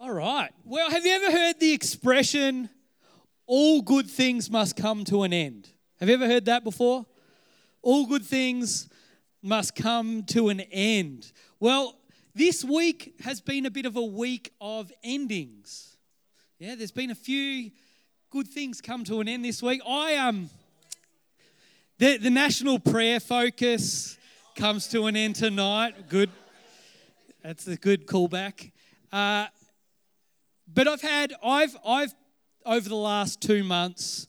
All right. Well, have you ever heard the expression, all good things must come to an end? Have you ever heard that before? All good things must come to an end. Well, this week has been a bit of a week of endings. Yeah, there's been a few good things come to an end this week. I um the, the national prayer focus comes to an end tonight. Good. That's a good callback. Uh, but I've had, I've, I've, over the last two months,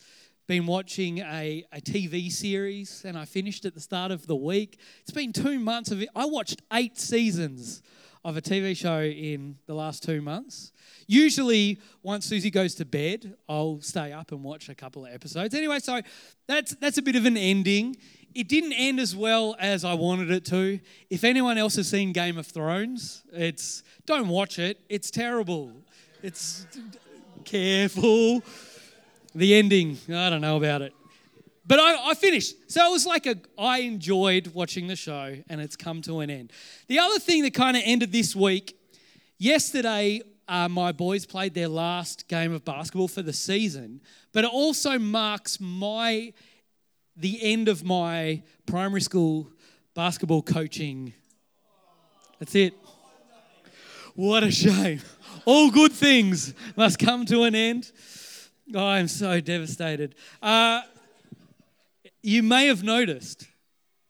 been watching a, a TV series and I finished at the start of the week. It's been two months of it. I watched eight seasons of a TV show in the last two months. Usually, once Susie goes to bed, I'll stay up and watch a couple of episodes. Anyway, so that's that's a bit of an ending. It didn't end as well as I wanted it to. If anyone else has seen Game of Thrones, it's don't watch it. It's terrible. It's careful. The ending, I don't know about it. But I, I, finished. So it was like a, I enjoyed watching the show and it's come to an end. The other thing that kind of ended this week, yesterday, uh, my boys played their last game of basketball for the season, but it also marks my, the end of my primary school basketball coaching. That's it. What a shame. All good things must come to an end. Oh, I'm so devastated. Uh, you may have noticed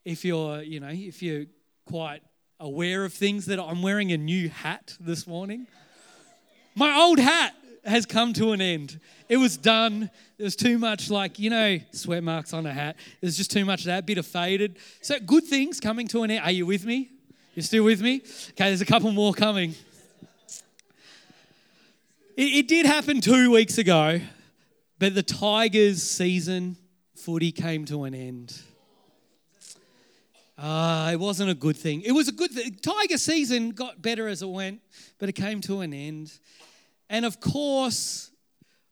if you're, you know, if you're quite aware of things that I'm wearing a new hat this morning. My old hat has come to an end. It was done. There was too much, like, you know, sweat marks on a hat. There's just too much of that, bit of faded. So, good things coming to an end. Are you with me? You're still with me? Okay, there's a couple more coming. It, it did happen two weeks ago, but the Tigers season footy came to an end. Uh, it wasn't a good thing. It was a good thing. Tiger season got better as it went, but it came to an end. And of course,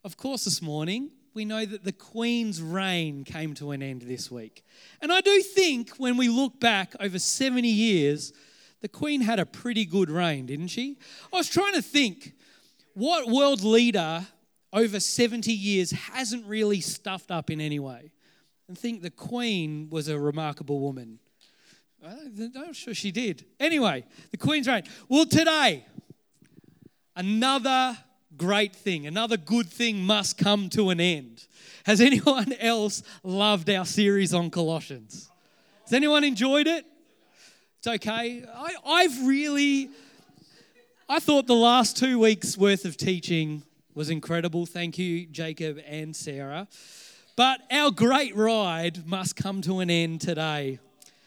of course, this morning, we know that the Queen's reign came to an end this week. And I do think when we look back over 70 years, the Queen had a pretty good reign, didn't she? I was trying to think what world leader over 70 years hasn't really stuffed up in any way? and think the Queen was a remarkable woman. Uh, I'm not sure she did. Anyway, the Queen's reign. Well, today, another great thing, another good thing must come to an end. Has anyone else loved our series on Colossians? Has anyone enjoyed it? It's okay. I, I've really, I thought the last two weeks worth of teaching was incredible. Thank you, Jacob and Sarah. But our great ride must come to an end today.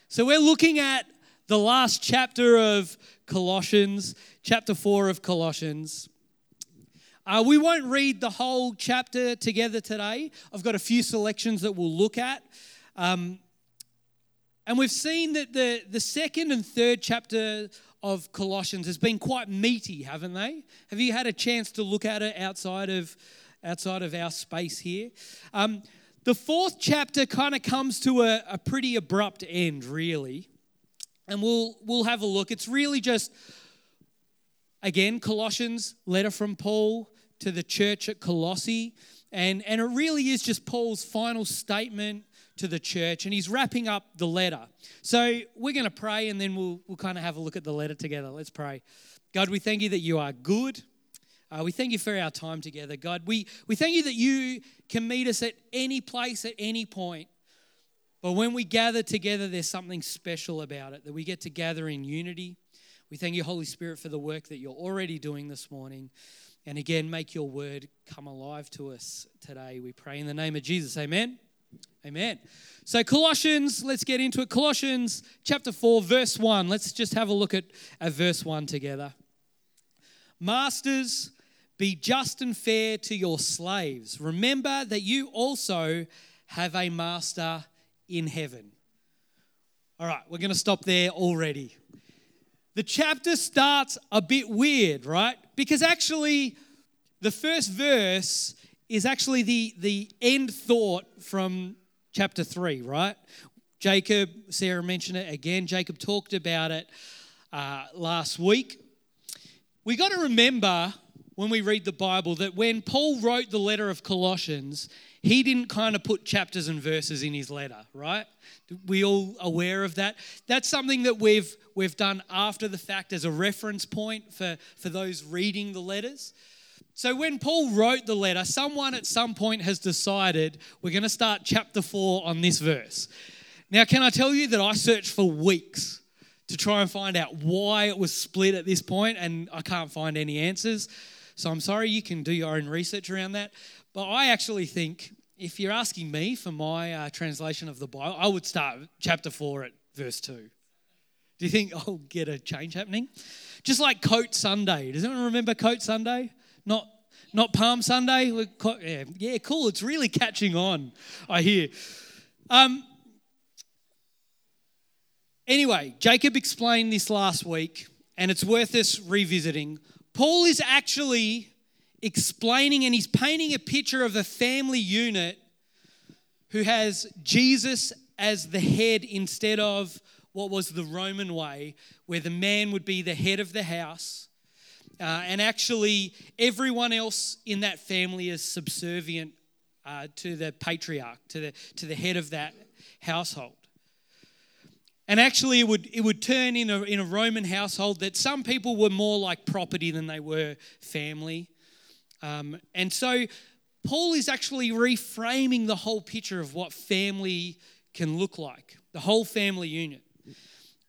So we're looking at the last chapter of Colossians, chapter 4 of Colossians. Uh, we won't read the whole chapter together today. I've got a few selections that we'll look at. Um, and we've seen that the, the second and third chapter of Colossians has been quite meaty, haven't they? Have you had a chance to look at it outside of, outside of our space here? Um, the fourth chapter kind of comes to a, a pretty abrupt end, really. And we'll, we'll have a look. It's really just, again, Colossians, letter from Paul to the church at Colossae. And, and it really is just Paul's final statement to the church, and he's wrapping up the letter. So we're going to pray, and then we'll, we'll kind of have a look at the letter together. Let's pray. God, we thank you that you are good. Uh, we thank you for our time together, God. We, we thank you that you can meet us at any place, at any point. But when we gather together, there's something special about it, that we get to gather in unity. We thank you, Holy Spirit, for the work that you're already doing this morning. And again, make your word come alive to us today. We pray in the name of Jesus. Amen. Amen. So, Colossians, let's get into it. Colossians chapter 4, verse 1. Let's just have a look at, at verse 1 together. Masters, be just and fair to your slaves. Remember that you also have a master in heaven. All right, we're going to stop there already. The chapter starts a bit weird, right? Because actually, the first verse is actually the, the end thought from chapter 3, right? Jacob, Sarah mentioned it again. Jacob talked about it uh, last week. We got to remember when we read the Bible that when Paul wrote the letter of Colossians, he didn't kind of put chapters and verses in his letter, right? We all aware of that. That's something that we've we've done after the fact as a reference point for, for those reading the letters. So when Paul wrote the letter, someone at some point has decided we're going to start chapter 4 on this verse. Now, can I tell you that I searched for weeks to try and find out why it was split at this point, and I can't find any answers. So I'm sorry, you can do your own research around that. But I actually think if you're asking me for my uh, translation of the Bible, I would start chapter 4 at verse 2. Do you think I'll get a change happening? Just like Coat Sunday. Does anyone remember Coat Sunday? Not not Palm Sunday. Yeah, yeah, cool. It's really catching on. I hear. Um, anyway, Jacob explained this last week, and it's worth us revisiting. Paul is actually explaining and he's painting a picture of a family unit who has Jesus as the head instead of what was the Roman way, where the man would be the head of the house. Uh, and actually, everyone else in that family is subservient uh, to the patriarch, to the, to the head of that household. And actually, it would, it would turn in a, in a Roman household that some people were more like property than they were family. Um, and so Paul is actually reframing the whole picture of what family can look like, the whole family unit.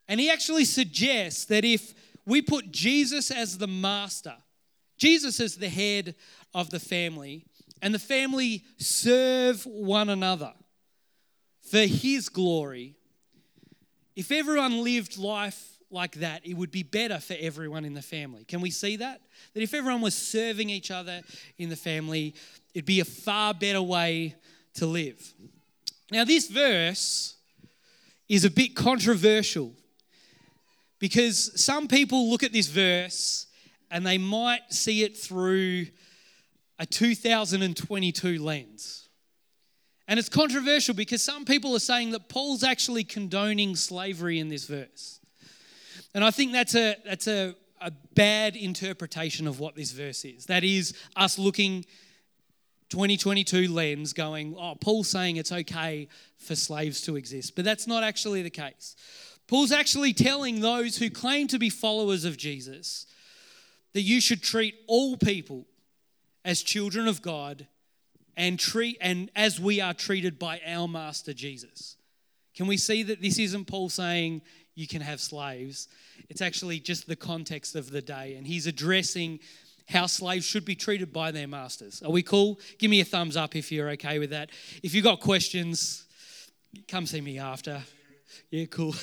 And he actually suggests that if we put Jesus as the master, Jesus as the head of the family, and the family serve one another for his glory, if everyone lived life like that, it would be better for everyone in the family. Can we see that? That if everyone was serving each other in the family, it'd be a far better way to live. Now, this verse is a bit controversial because some people look at this verse and they might see it through a 2022 lens. And it's controversial because some people are saying that Paul's actually condoning slavery in this verse. And I think that's a, that's a, a bad interpretation of what this verse is. That is us looking 2022 lens going, oh, Paul's saying it's okay for slaves to exist. But that's not actually the case. Paul's actually telling those who claim to be followers of Jesus that you should treat all people as children of God and treat and as we are treated by our master Jesus. Can we see that this isn't Paul saying you can have slaves. It's actually just the context of the day. And he's addressing how slaves should be treated by their masters. Are we cool? Give me a thumbs up if you're okay with that. If you've got questions, come see me after. Yeah, cool.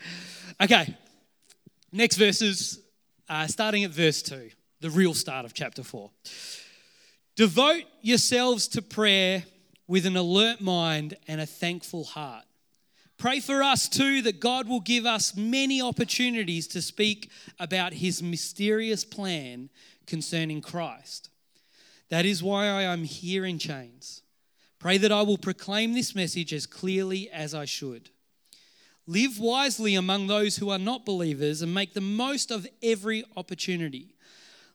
okay, next verses, uh, starting at verse 2, the real start of chapter 4. Devote yourselves to prayer with an alert mind and a thankful heart. Pray for us too that God will give us many opportunities to speak about his mysterious plan concerning Christ. That is why I am here in chains. Pray that I will proclaim this message as clearly as I should. Live wisely among those who are not believers and make the most of every opportunity.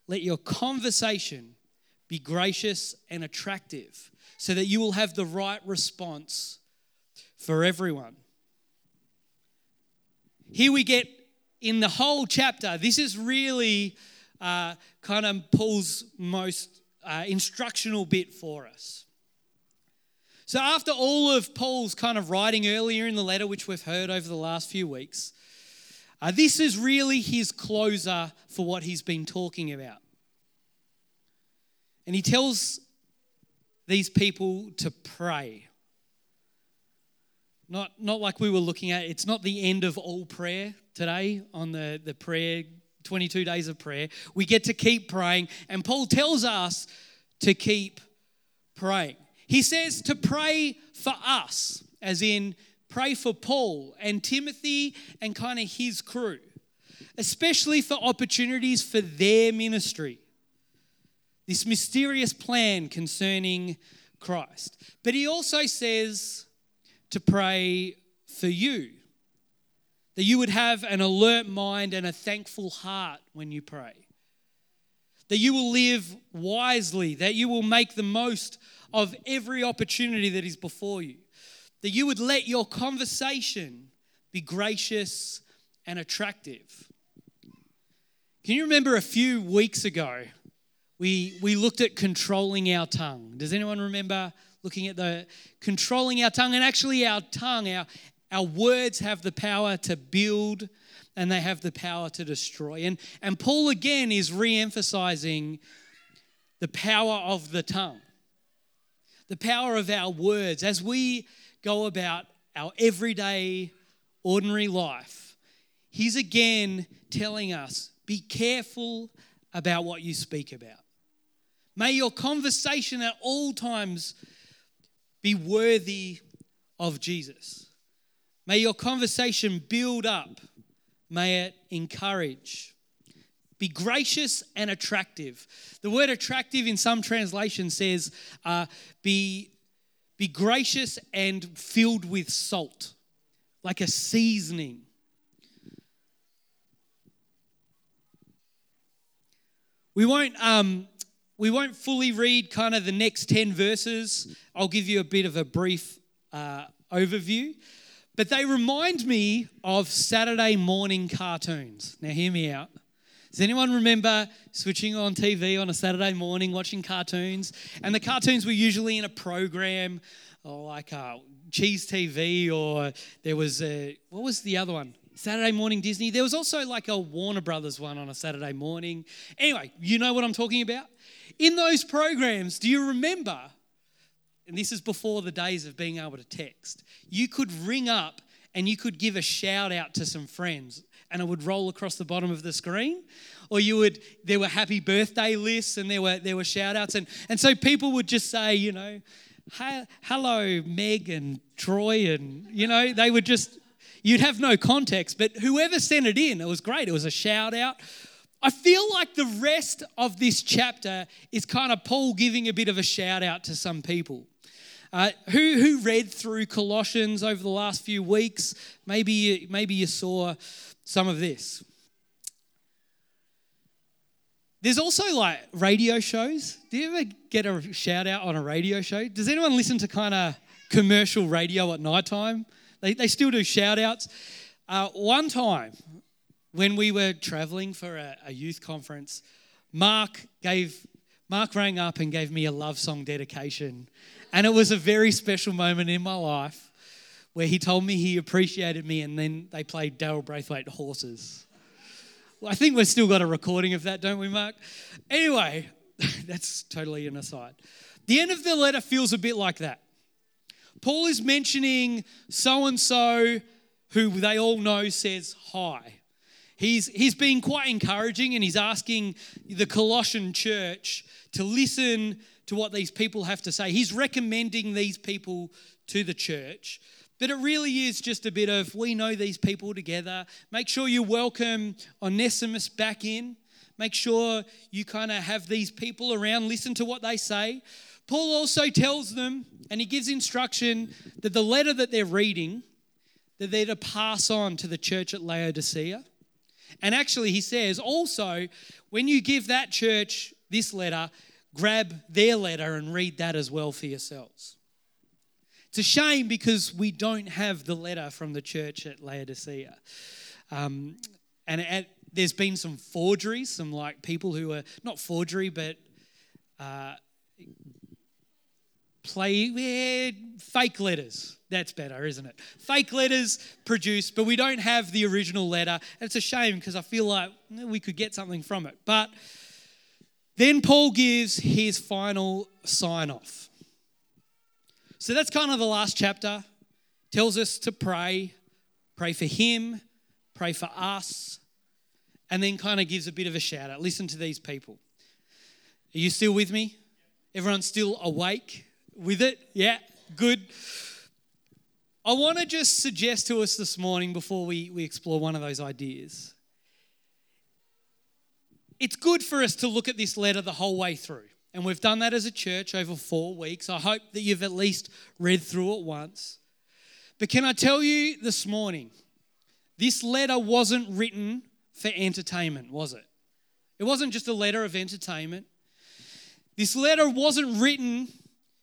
Let your conversation be gracious and attractive so that you will have the right response for everyone. Here we get in the whole chapter, this is really uh, kind of Paul's most uh, instructional bit for us. So, after all of Paul's kind of writing earlier in the letter, which we've heard over the last few weeks, uh, this is really his closer for what he's been talking about. And he tells these people to pray. Not, not like we were looking at, it's not the end of all prayer today on the, the prayer, 22 days of prayer. We get to keep praying, and Paul tells us to keep praying. He says to pray for us, as in pray for Paul and Timothy and kind of his crew, especially for opportunities for their ministry. This mysterious plan concerning Christ. But he also says, to pray for you. That you would have an alert mind and a thankful heart when you pray. that you will live wisely, that you will make the most of every opportunity that is before you, that you would let your conversation be gracious and attractive. Can you remember a few weeks ago, we, we looked at controlling our tongue? Does anyone remember looking at the controlling our tongue? And actually, our tongue, our, our words have the power to build and they have the power to destroy. And, and Paul again is re emphasizing the power of the tongue, the power of our words as we go about our everyday, ordinary life. He's again telling us be careful about what you speak about. May your conversation at all times be worthy of Jesus. May your conversation build up May it encourage. Be gracious and attractive. The word attractive in some translations says uh, be, be gracious and filled with salt, like a seasoning. We won't, um, we won't fully read kind of the next 10 verses. I'll give you a bit of a brief uh, overview. But they remind me of Saturday morning cartoons. Now, hear me out. Does anyone remember switching on TV on a Saturday morning watching cartoons? And the cartoons were usually in a program or like uh, Cheez TV, or there was a, what was the other one? Saturday Morning Disney. There was also like a Warner Brothers one on a Saturday morning. Anyway, you know what I'm talking about? In those programs, do you remember and this is before the days of being able to text, you could ring up and you could give a shout out to some friends and it would roll across the bottom of the screen or you would there were happy birthday lists and there were there were shout outs and and so people would just say you know hello meg and troy and you know they would just you'd have no context. But whoever sent it in it was great. It was a shout out I feel like the rest of this chapter is kind of Paul giving a bit of a shout out to some people. Uh, who, who read through Colossians over the last few weeks? Maybe, maybe you saw some of this. There's also like radio shows. Do you ever get a shout out on a radio show? Does anyone listen to kind of commercial radio at night time? They, they still do shout outs. Uh, one time when we were traveling for a, a youth conference, Mark gave Mark rang up and gave me a love song dedication and it was a very special moment in my life where he told me he appreciated me, and then they played Daryl Braithwaite Horses. Well, I think we've still got a recording of that, don't we, Mark? Anyway, that's totally an aside. The end of the letter feels a bit like that. Paul is mentioning so and so who they all know says hi. He's, he's being quite encouraging and he's asking the Colossian church to listen to what these people have to say. He's recommending these people to the church. But it really is just a bit of we know these people together. Make sure you welcome Onesimus back in. Make sure you kind of have these people around, listen to what they say. Paul also tells them, and he gives instruction that the letter that they're reading, that they're to pass on to the church at Laodicea. And actually, he says also, when you give that church this letter, grab their letter and read that as well for yourselves. It's a shame because we don't have the letter from the church at Laodicea. Um, and at, there's been some forgeries, some like people who are not forgery, but uh, play yeah, fake letters. That's better, isn't it? Fake letters produced, but we don't have the original letter. And it's a shame because I feel like we could get something from it. But then Paul gives his final sign off. So that's kind of the last chapter. Tells us to pray, pray for him, pray for us, and then kind of gives a bit of a shout out. Listen to these people. Are you still with me? Everyone still awake with it? Yeah, good. I want to just suggest to us this morning before we, we explore one of those ideas it's good for us to look at this letter the whole way through. And we've done that as a church over four weeks. I hope that you've at least read through it once. But can I tell you this morning, this letter wasn't written for entertainment, was it? It wasn't just a letter of entertainment. This letter wasn't written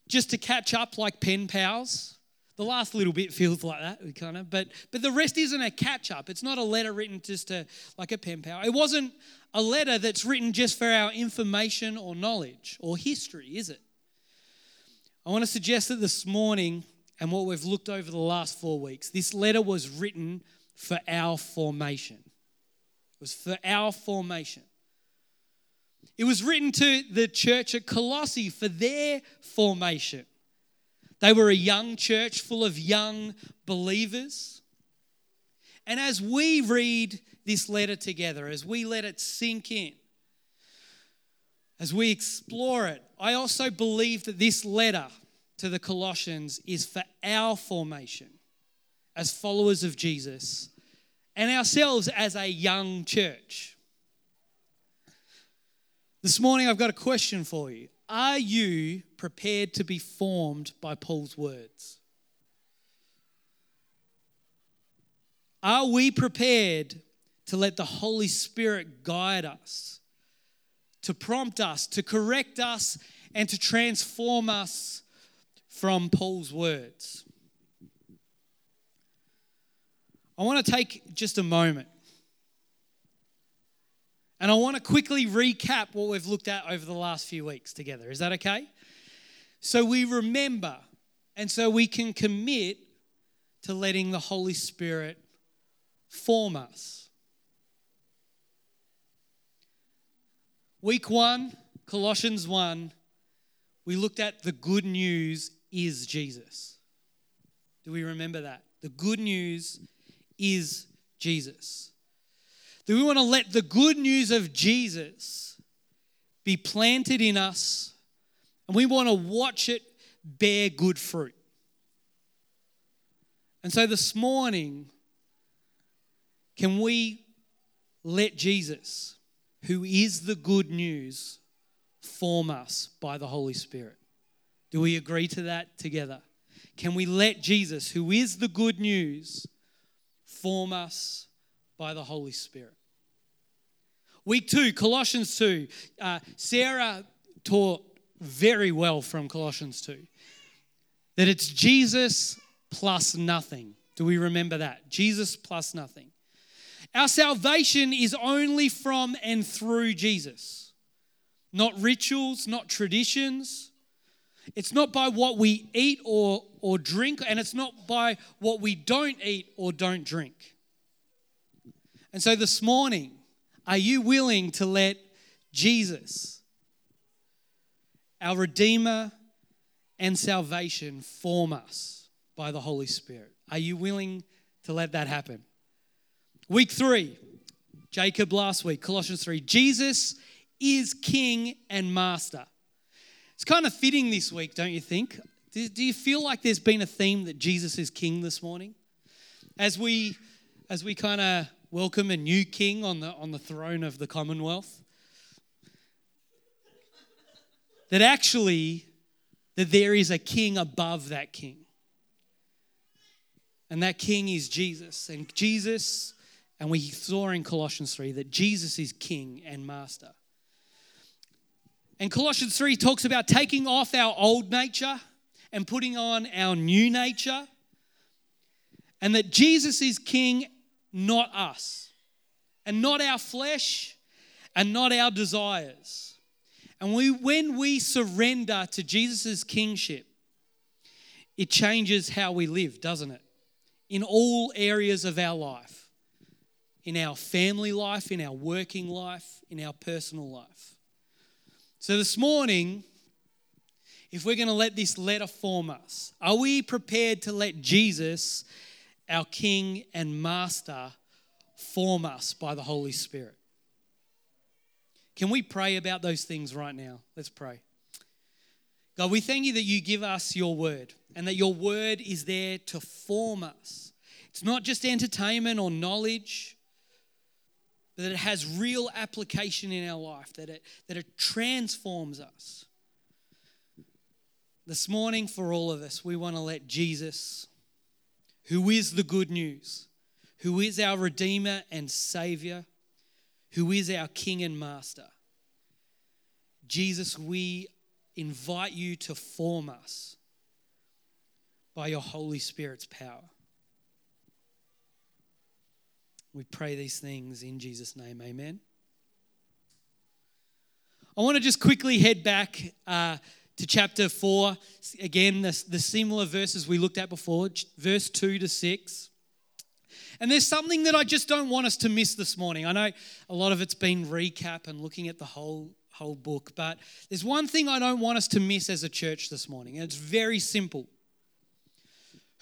just to catch up like pen pals. The last little bit feels like that, kind of, but but the rest isn't a catch up. It's not a letter written just to like a pen pal. It wasn't a letter that's written just for our information or knowledge or history, is it? I want to suggest that this morning and what we've looked over the last four weeks, this letter was written for our formation. It was for our formation. It was written to the church at Colossae for their formation. They were a young church full of young believers. And as we read this letter together, as we let it sink in, as we explore it, I also believe that this letter to the Colossians is for our formation as followers of Jesus and ourselves as a young church. This morning, I've got a question for you. Are you prepared to be formed by Paul's words? Are we prepared to let the Holy Spirit guide us, to prompt us, to correct us, and to transform us from Paul's words? I want to take just a moment and I want to quickly recap what we've looked at over the last few weeks together. Is that okay? So we remember, and so we can commit to letting the Holy Spirit form us. Week one, Colossians 1, we looked at the good news is Jesus. Do we remember that? The good news is Jesus Do we want to let the good news of Jesus be planted in us and we want to watch it bear good fruit. And so this morning, can we let Jesus, who is the good news, form us by the Holy Spirit? Do we agree to that together? Can we let Jesus, who is the good news, form us by the Holy Spirit? Week two, Colossians 2. Uh, Sarah taught very well from Colossians 2 that it's Jesus plus nothing. Do we remember that? Jesus plus nothing. Our salvation is only from and through Jesus, not rituals, not traditions. It's not by what we eat or, or drink, and it's not by what we don't eat or don't drink. And so this morning, are you willing to let Jesus, our Redeemer and salvation, form us by the Holy Spirit? Are you willing to let that happen? Week three, Jacob last week, Colossians 3. Jesus is King and Master. It's kind of fitting this week, don't you think? Do, do you feel like there's been a theme that Jesus is King this morning? As we as we kind of welcome a new king on the, on the throne of the Commonwealth. That actually, that there is a king above that king. And that king is Jesus. And Jesus, and we saw in Colossians 3 that Jesus is king and master. And Colossians 3 talks about taking off our old nature and putting on our new nature. And that Jesus is king not us, and not our flesh, and not our desires. And we, when we surrender to Jesus' kingship, it changes how we live, doesn't it? In all areas of our life in our family life, in our working life, in our personal life. So this morning, if we're going to let this letter form us, are we prepared to let Jesus our King and Master, form us by the Holy Spirit. Can we pray about those things right now? Let's pray. God, we thank you that you give us your word and that your word is there to form us. It's not just entertainment or knowledge, that it has real application in our life, that it, that it transforms us. This morning, for all of us, we want to let Jesus who is the good news, who is our Redeemer and Savior, who is our King and Master. Jesus, we invite you to form us by your Holy Spirit's power. We pray these things in Jesus' name. Amen. I want to just quickly head back uh, to chapter 4. Again, the, the similar verses we looked at before, verse 2 to 6. And there's something that I just don't want us to miss this morning. I know a lot of it's been recap and looking at the whole whole book, but there's one thing I don't want us to miss as a church this morning, and it's very simple.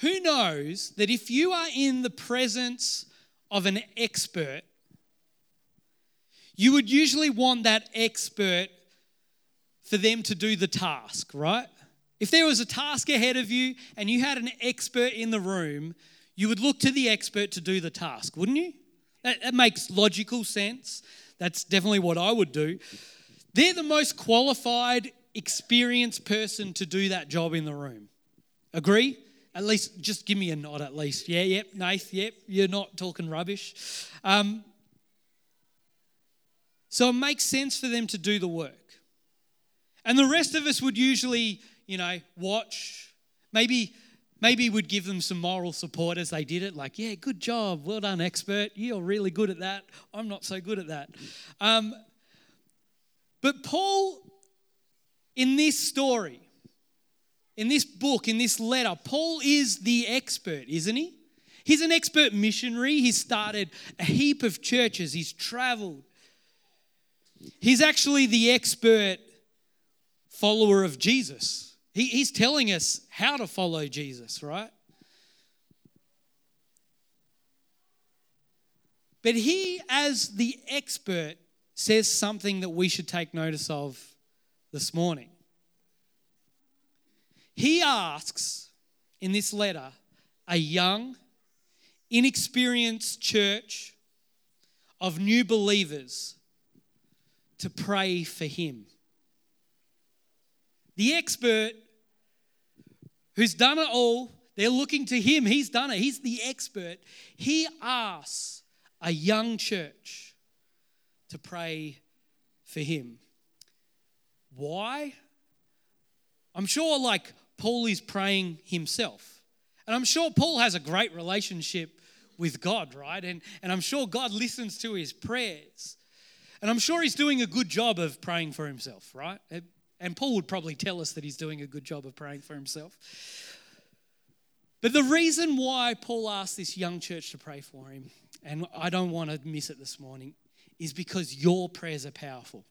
Who knows that if you are in the presence of an expert, you would usually want that expert for them to do the task, right? If there was a task ahead of you and you had an expert in the room, you would look to the expert to do the task, wouldn't you? That, that makes logical sense. That's definitely what I would do. They're the most qualified, experienced person to do that job in the room. Agree? At least, just give me a nod at least. Yeah, yep, Nath, yep, you're not talking rubbish. Um, so it makes sense for them to do the work. And the rest of us would usually, you know, watch, maybe maybe we'd give them some moral support as they did it like yeah good job well done expert you're really good at that i'm not so good at that um, but Paul, in this story, in this book, in this letter, Paul is the expert, isn't he? He's an expert missionary. He's started a heap of churches, he's traveled. He's actually the expert follower of Jesus. He, he's telling us how to follow Jesus, right? But he, as the expert, says something that we should take notice of this morning. He asks in this letter a young, inexperienced church of new believers to pray for him. The expert who's done it all, they're looking to him. He's done it, he's the expert. He asks a young church to pray for him. Why? I'm sure, like, Paul is praying himself. And I'm sure Paul has a great relationship with God, right? And, and I'm sure God listens to his prayers. And I'm sure he's doing a good job of praying for himself, right? And Paul would probably tell us that he's doing a good job of praying for himself. But the reason why Paul asked this young church to pray for him, and I don't want to miss it this morning, is because your prayers are powerful.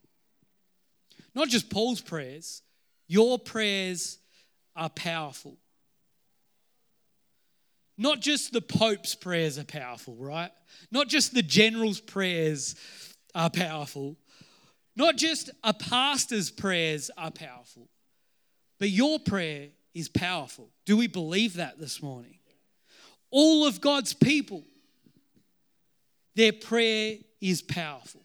Not just Paul's prayers, your prayers are powerful. Not just the Pope's prayers are powerful, right? Not just the general's prayers are powerful. Not just a pastor's prayers are powerful, but your prayer is powerful. Do we believe that this morning? All of God's people, their prayer is powerful.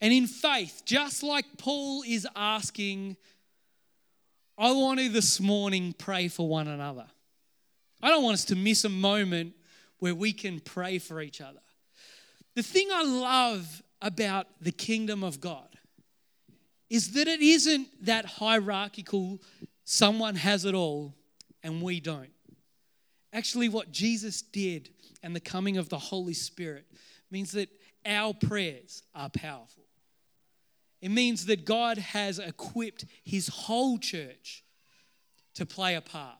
And in faith, just like Paul is asking, I want to this morning pray for one another. I don't want us to miss a moment where we can pray for each other. The thing I love about the kingdom of God is that it isn't that hierarchical, someone has it all and we don't. Actually, what Jesus did and the coming of the Holy Spirit means that our prayers are powerful. It means that God has equipped his whole church to play a part.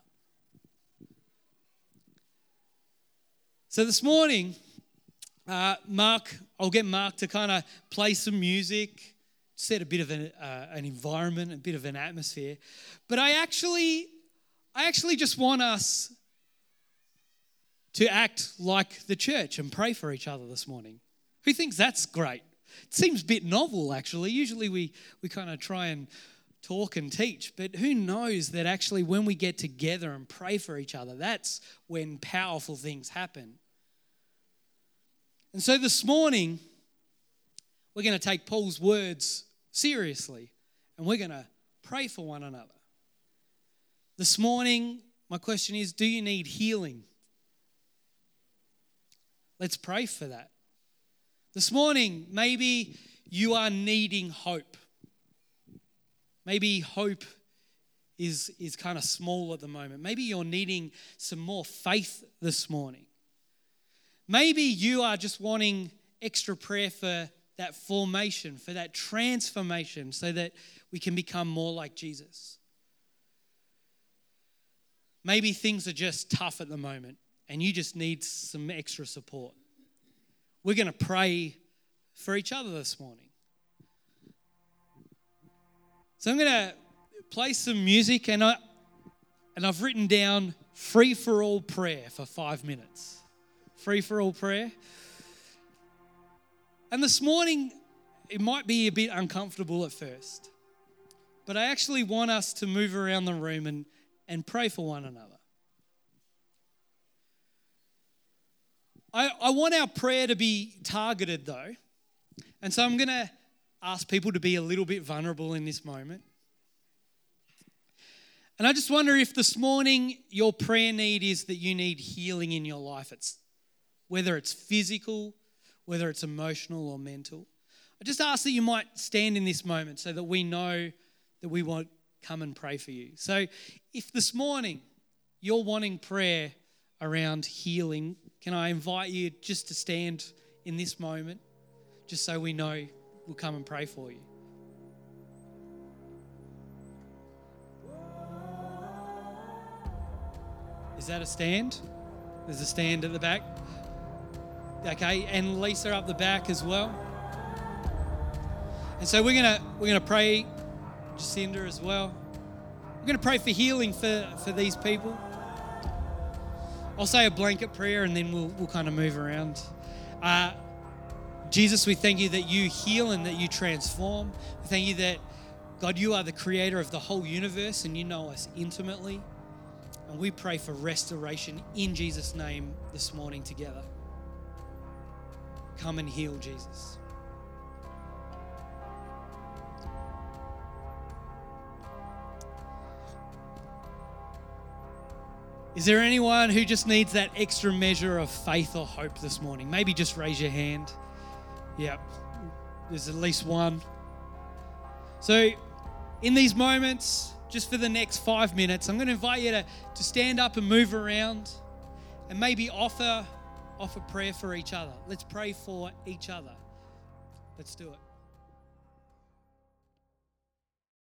So this morning, uh, Mark, I'll get Mark to kind of play some music, set a bit of an, uh, an environment, a bit of an atmosphere. But I actually, I actually just want us to act like the church and pray for each other this morning. Who thinks that's great? It seems a bit novel, actually. Usually we, we kind of try and talk and teach, but who knows that actually when we get together and pray for each other, that's when powerful things happen. And so this morning, we're going to take Paul's words seriously and we're going to pray for one another. This morning, my question is do you need healing? Let's pray for that. This morning, maybe you are needing hope. Maybe hope is, is kind of small at the moment. Maybe you're needing some more faith this morning. Maybe you are just wanting extra prayer for that formation, for that transformation, so that we can become more like Jesus. Maybe things are just tough at the moment and you just need some extra support. We're going to pray for each other this morning. So I'm going to play some music and I and I've written down free for all prayer for 5 minutes. Free for all prayer. And this morning it might be a bit uncomfortable at first. But I actually want us to move around the room and, and pray for one another. I, I want our prayer to be targeted though. And so I'm going to ask people to be a little bit vulnerable in this moment. And I just wonder if this morning your prayer need is that you need healing in your life. It's whether it's physical, whether it's emotional or mental. I just ask that you might stand in this moment so that we know that we won't come and pray for you. So if this morning you're wanting prayer around healing, can I invite you just to stand in this moment, just so we know we'll come and pray for you? Is that a stand? There's a stand at the back. Okay, and Lisa up the back as well. And so we're gonna we're gonna pray, Jacinda as well. We're gonna pray for healing for, for these people. I'll say a blanket prayer and then we'll, we'll kind of move around. Uh, Jesus, we thank you that you heal and that you transform. We thank you that, God, you are the creator of the whole universe and you know us intimately. And we pray for restoration in Jesus' name this morning together. Come and heal, Jesus. Is there anyone who just needs that extra measure of faith or hope this morning? Maybe just raise your hand. Yep, there's at least one. So, in these moments, just for the next five minutes, I'm going to invite you to, to stand up and move around and maybe offer, offer prayer for each other. Let's pray for each other. Let's do it.